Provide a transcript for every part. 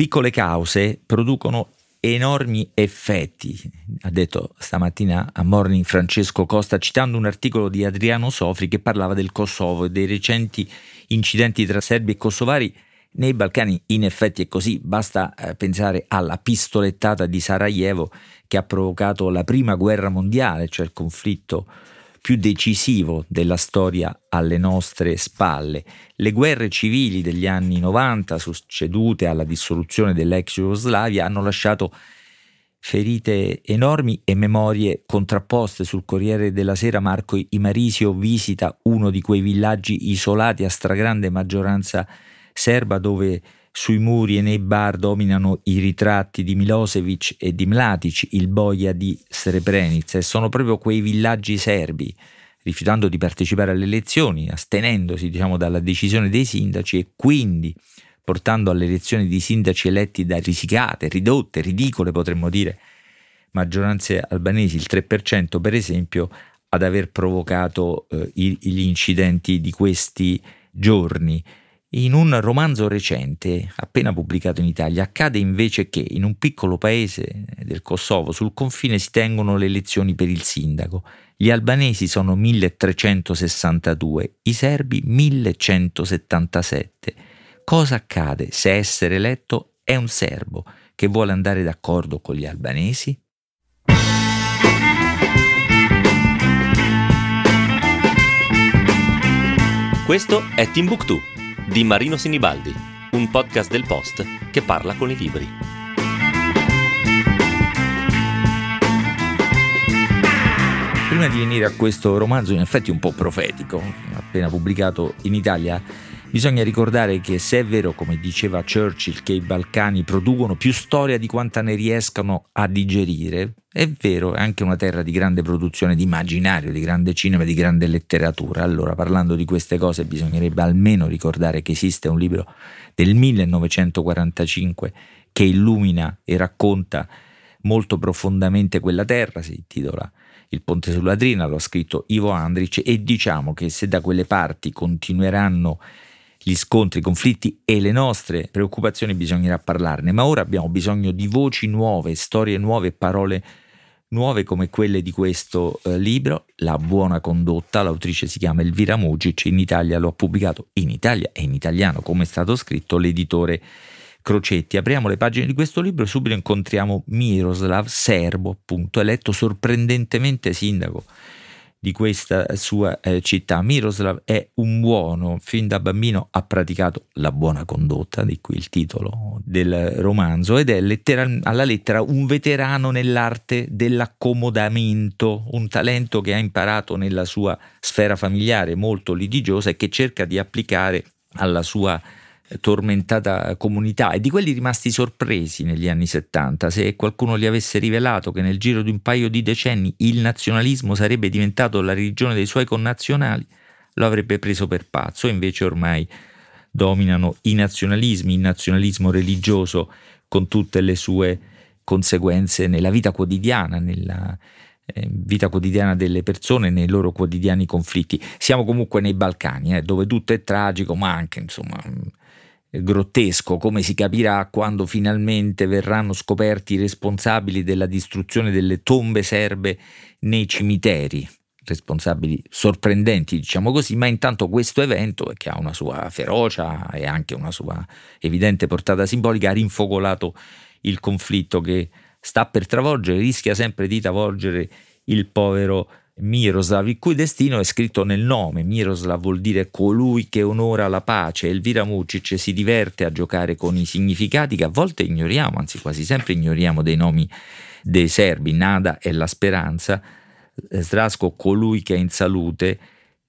Piccole cause producono enormi effetti, ha detto stamattina a Morning Francesco Costa citando un articolo di Adriano Sofri che parlava del Kosovo e dei recenti incidenti tra serbi e kosovari nei Balcani. In effetti è così, basta eh, pensare alla pistolettata di Sarajevo che ha provocato la prima guerra mondiale, cioè il conflitto più decisivo della storia alle nostre spalle. Le guerre civili degli anni 90, succedute alla dissoluzione dell'ex Jugoslavia, hanno lasciato ferite enormi e memorie contrapposte. Sul Corriere della Sera Marco Imarisio visita uno di quei villaggi isolati a stragrande maggioranza serba dove sui muri e nei bar dominano i ritratti di Milosevic e di Mladic, il boia di Srebrenica, e sono proprio quei villaggi serbi, rifiutando di partecipare alle elezioni, astenendosi diciamo, dalla decisione dei sindaci e quindi portando alle elezioni di sindaci eletti da risicate, ridotte, ridicole potremmo dire, maggioranze albanesi, il 3% per esempio, ad aver provocato eh, gli incidenti di questi giorni. In un romanzo recente, appena pubblicato in Italia, accade invece che in un piccolo paese del Kosovo sul confine si tengono le elezioni per il sindaco. Gli albanesi sono 1362, i serbi 1177. Cosa accade se essere eletto è un serbo che vuole andare d'accordo con gli albanesi? Questo è Timbuktu di Marino Sinibaldi, un podcast del Post che parla con i libri. Prima di venire a questo romanzo, in effetti un po' profetico, appena pubblicato in Italia, Bisogna ricordare che se è vero, come diceva Churchill, che i Balcani producono più storia di quanta ne riescano a digerire, è vero, è anche una terra di grande produzione di immaginario, di grande cinema, di grande letteratura. Allora, parlando di queste cose, bisognerebbe almeno ricordare che esiste un libro del 1945 che illumina e racconta molto profondamente quella terra, si intitola Il ponte sulla Drina, lo ha scritto Ivo Andric e diciamo che se da quelle parti continueranno gli scontri, i conflitti e le nostre preoccupazioni bisognerà parlarne, ma ora abbiamo bisogno di voci nuove, storie nuove, parole nuove come quelle di questo eh, libro, La buona condotta, l'autrice si chiama Elvira Mugic, in Italia lo ha pubblicato in Italia e in italiano come è stato scritto l'editore Crocetti. Apriamo le pagine di questo libro e subito incontriamo Miroslav Serbo, appunto, eletto sorprendentemente sindaco di questa sua eh, città. Miroslav è un buono, fin da bambino ha praticato la buona condotta, di cui il titolo del romanzo, ed è letteral, alla lettera un veterano nell'arte dell'accomodamento, un talento che ha imparato nella sua sfera familiare molto litigiosa e che cerca di applicare alla sua tormentata comunità e di quelli rimasti sorpresi negli anni 70 se qualcuno gli avesse rivelato che nel giro di un paio di decenni il nazionalismo sarebbe diventato la religione dei suoi connazionali lo avrebbe preso per pazzo. Invece ormai dominano i nazionalismi il nazionalismo religioso con tutte le sue conseguenze nella vita quotidiana nella eh, vita quotidiana delle persone nei loro quotidiani conflitti. Siamo comunque nei Balcani eh, dove tutto è tragico ma anche insomma grottesco, come si capirà quando finalmente verranno scoperti i responsabili della distruzione delle tombe serbe nei cimiteri, responsabili sorprendenti, diciamo così, ma intanto questo evento, che ha una sua ferocia e anche una sua evidente portata simbolica, ha rinfocolato il conflitto che sta per travolgere, rischia sempre di travolgere il povero Miroslav, il cui destino è scritto nel nome. Miroslav vuol dire colui che onora la pace. Elvira Mucic si diverte a giocare con i significati che a volte ignoriamo, anzi quasi sempre ignoriamo dei nomi dei serbi. Nada è la speranza, Srasco colui che è in salute,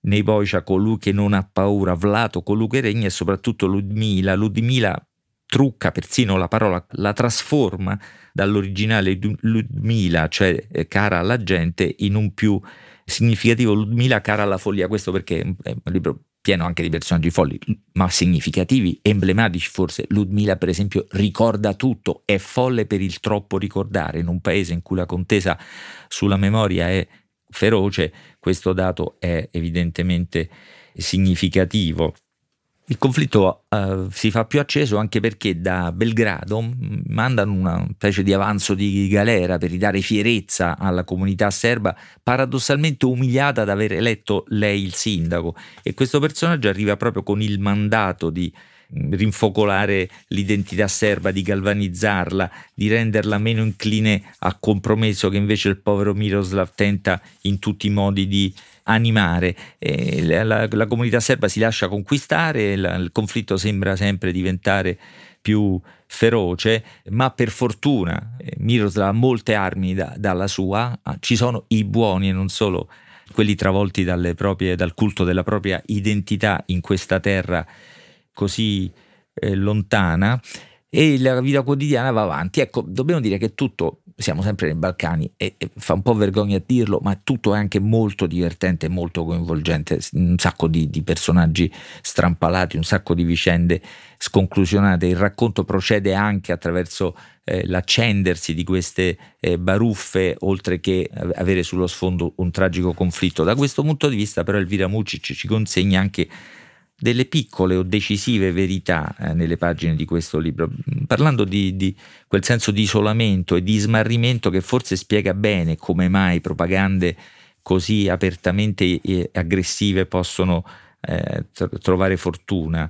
Neboicia colui che non ha paura, Vlato colui che regna e soprattutto Ludmila. Ludmila trucca persino la parola, la trasforma dall'originale Ludmila, cioè eh, cara alla gente, in un più significativo Ludmila cara alla follia. Questo perché è un libro pieno anche di personaggi folli, ma significativi, emblematici forse. Ludmila, per esempio, ricorda tutto, è folle per il troppo ricordare. In un paese in cui la contesa sulla memoria è feroce, questo dato è evidentemente significativo. Il conflitto uh, si fa più acceso anche perché da Belgrado mandano una specie di avanzo di galera per ridare fierezza alla comunità serba, paradossalmente umiliata ad aver eletto lei il sindaco. E questo personaggio arriva proprio con il mandato di rinfocolare l'identità serba, di galvanizzarla, di renderla meno incline a compromesso che invece il povero Miroslav tenta in tutti i modi di animare. La, la, la, comunità serba si lascia conquistare, la, il conflitto sembra sempre diventare più feroce, ma per fortuna eh, Miroslav ha molte armi da, dalla sua, ah, ci sono i buoni e non solo quelli travolti proprie, dal culto della propria identità in questa terra così eh, lontana e la vita quotidiana va avanti. Ecco, dobbiamo dire che tutto, siamo sempre nei Balcani e, e, fa un po' vergogna a dirlo, ma tutto è anche molto divertente molto coinvolgente, un sacco di, di, personaggi strampalati, un sacco di vicende sconclusionate. Il racconto procede anche attraverso eh, l'accendersi di queste eh, baruffe, oltre che avere sullo sfondo un tragico conflitto. Da questo punto di vista però Elvira Mucic ci consegna anche delle piccole o decisive verità eh, nelle pagine di questo libro, parlando di, di, quel senso di isolamento e di smarrimento che forse spiega bene come mai propagande così apertamente aggressive possono eh, trovare fortuna.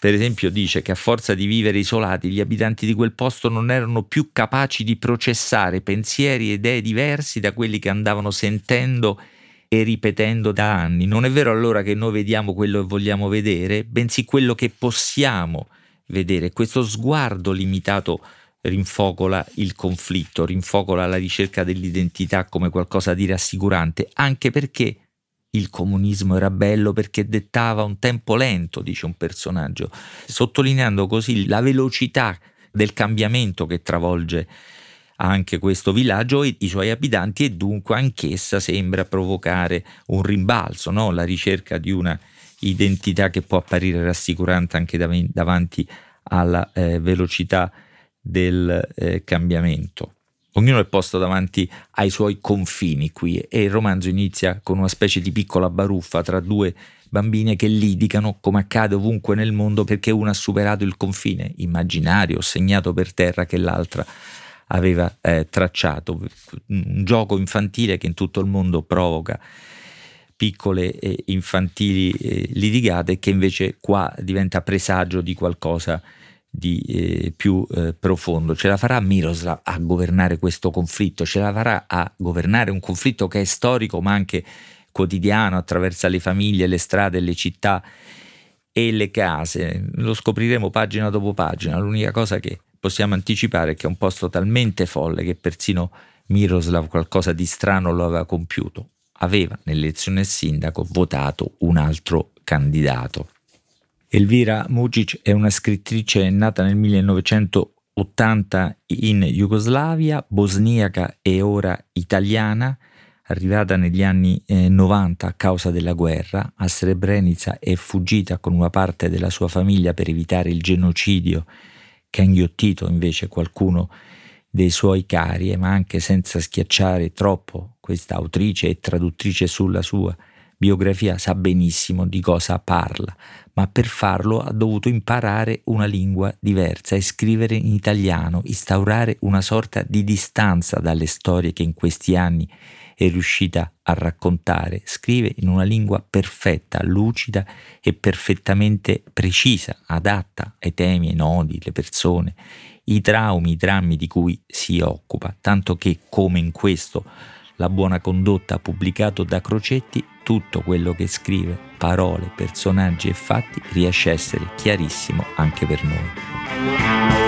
Per esempio dice che a forza di vivere isolati gli abitanti di quel posto non erano più capaci di processare pensieri e idee diversi da quelli che andavano sentendo e ripetendo da anni. Non è vero allora che noi vediamo quello che vogliamo vedere, bensì quello che possiamo vedere. Questo sguardo limitato rinfocola il conflitto, rinfocola la ricerca dell'identità come qualcosa di rassicurante, anche perché il comunismo era bello perché dettava un tempo lento, dice un personaggio, sottolineando così la velocità del cambiamento che travolge anche questo villaggio e i suoi abitanti e dunque anch'essa sembra provocare un rimbalzo, no? la ricerca di una identità che può apparire rassicurante anche dav- davanti alla eh, velocità del eh, cambiamento. Ognuno è posto davanti ai suoi confini qui e il romanzo inizia con una specie di piccola baruffa tra due bambine che litigano come accade ovunque nel mondo perché una ha superato il confine immaginario segnato per terra che l'altra aveva eh, tracciato, un gioco infantile che in tutto il mondo provoca piccole e infantili eh, litigate che invece qua diventa presagio di qualcosa di eh, più eh, profondo. Ce la farà Miroslav a governare questo conflitto, ce la farà a governare un conflitto che è storico ma anche quotidiano, attraversa le famiglie, le strade, le città e le case. Lo scopriremo pagina dopo pagina. L'unica cosa che possiamo anticipare che è un posto talmente folle che persino Miroslav qualcosa di strano lo aveva compiuto. Aveva nell'elezione sindaco votato un altro candidato. Elvira Mucic è una scrittrice nata nel 1980 in Jugoslavia, bosniaca e ora italiana, arrivata negli anni eh, 90 a causa della guerra, a Srebrenica è fuggita con una parte della sua famiglia per evitare il genocidio inghiottito invece qualcuno dei suoi cari, ma anche senza schiacciare troppo questa autrice e traduttrice sulla sua biografia sa benissimo di cosa parla, ma per farlo ha dovuto imparare una lingua diversa e scrivere in italiano, instaurare una sorta di distanza dalle storie che in questi anni è riuscita a raccontare. Scrive in una lingua perfetta, lucida e perfettamente precisa, adatta ai temi, ai nodi, le persone, i traumi, i drammi di cui si occupa, tanto che, come in questo, la buona condotta pubblicato da Crocetti, tutto quello che scrive, parole, personaggi e fatti, riesce a essere chiarissimo anche per noi.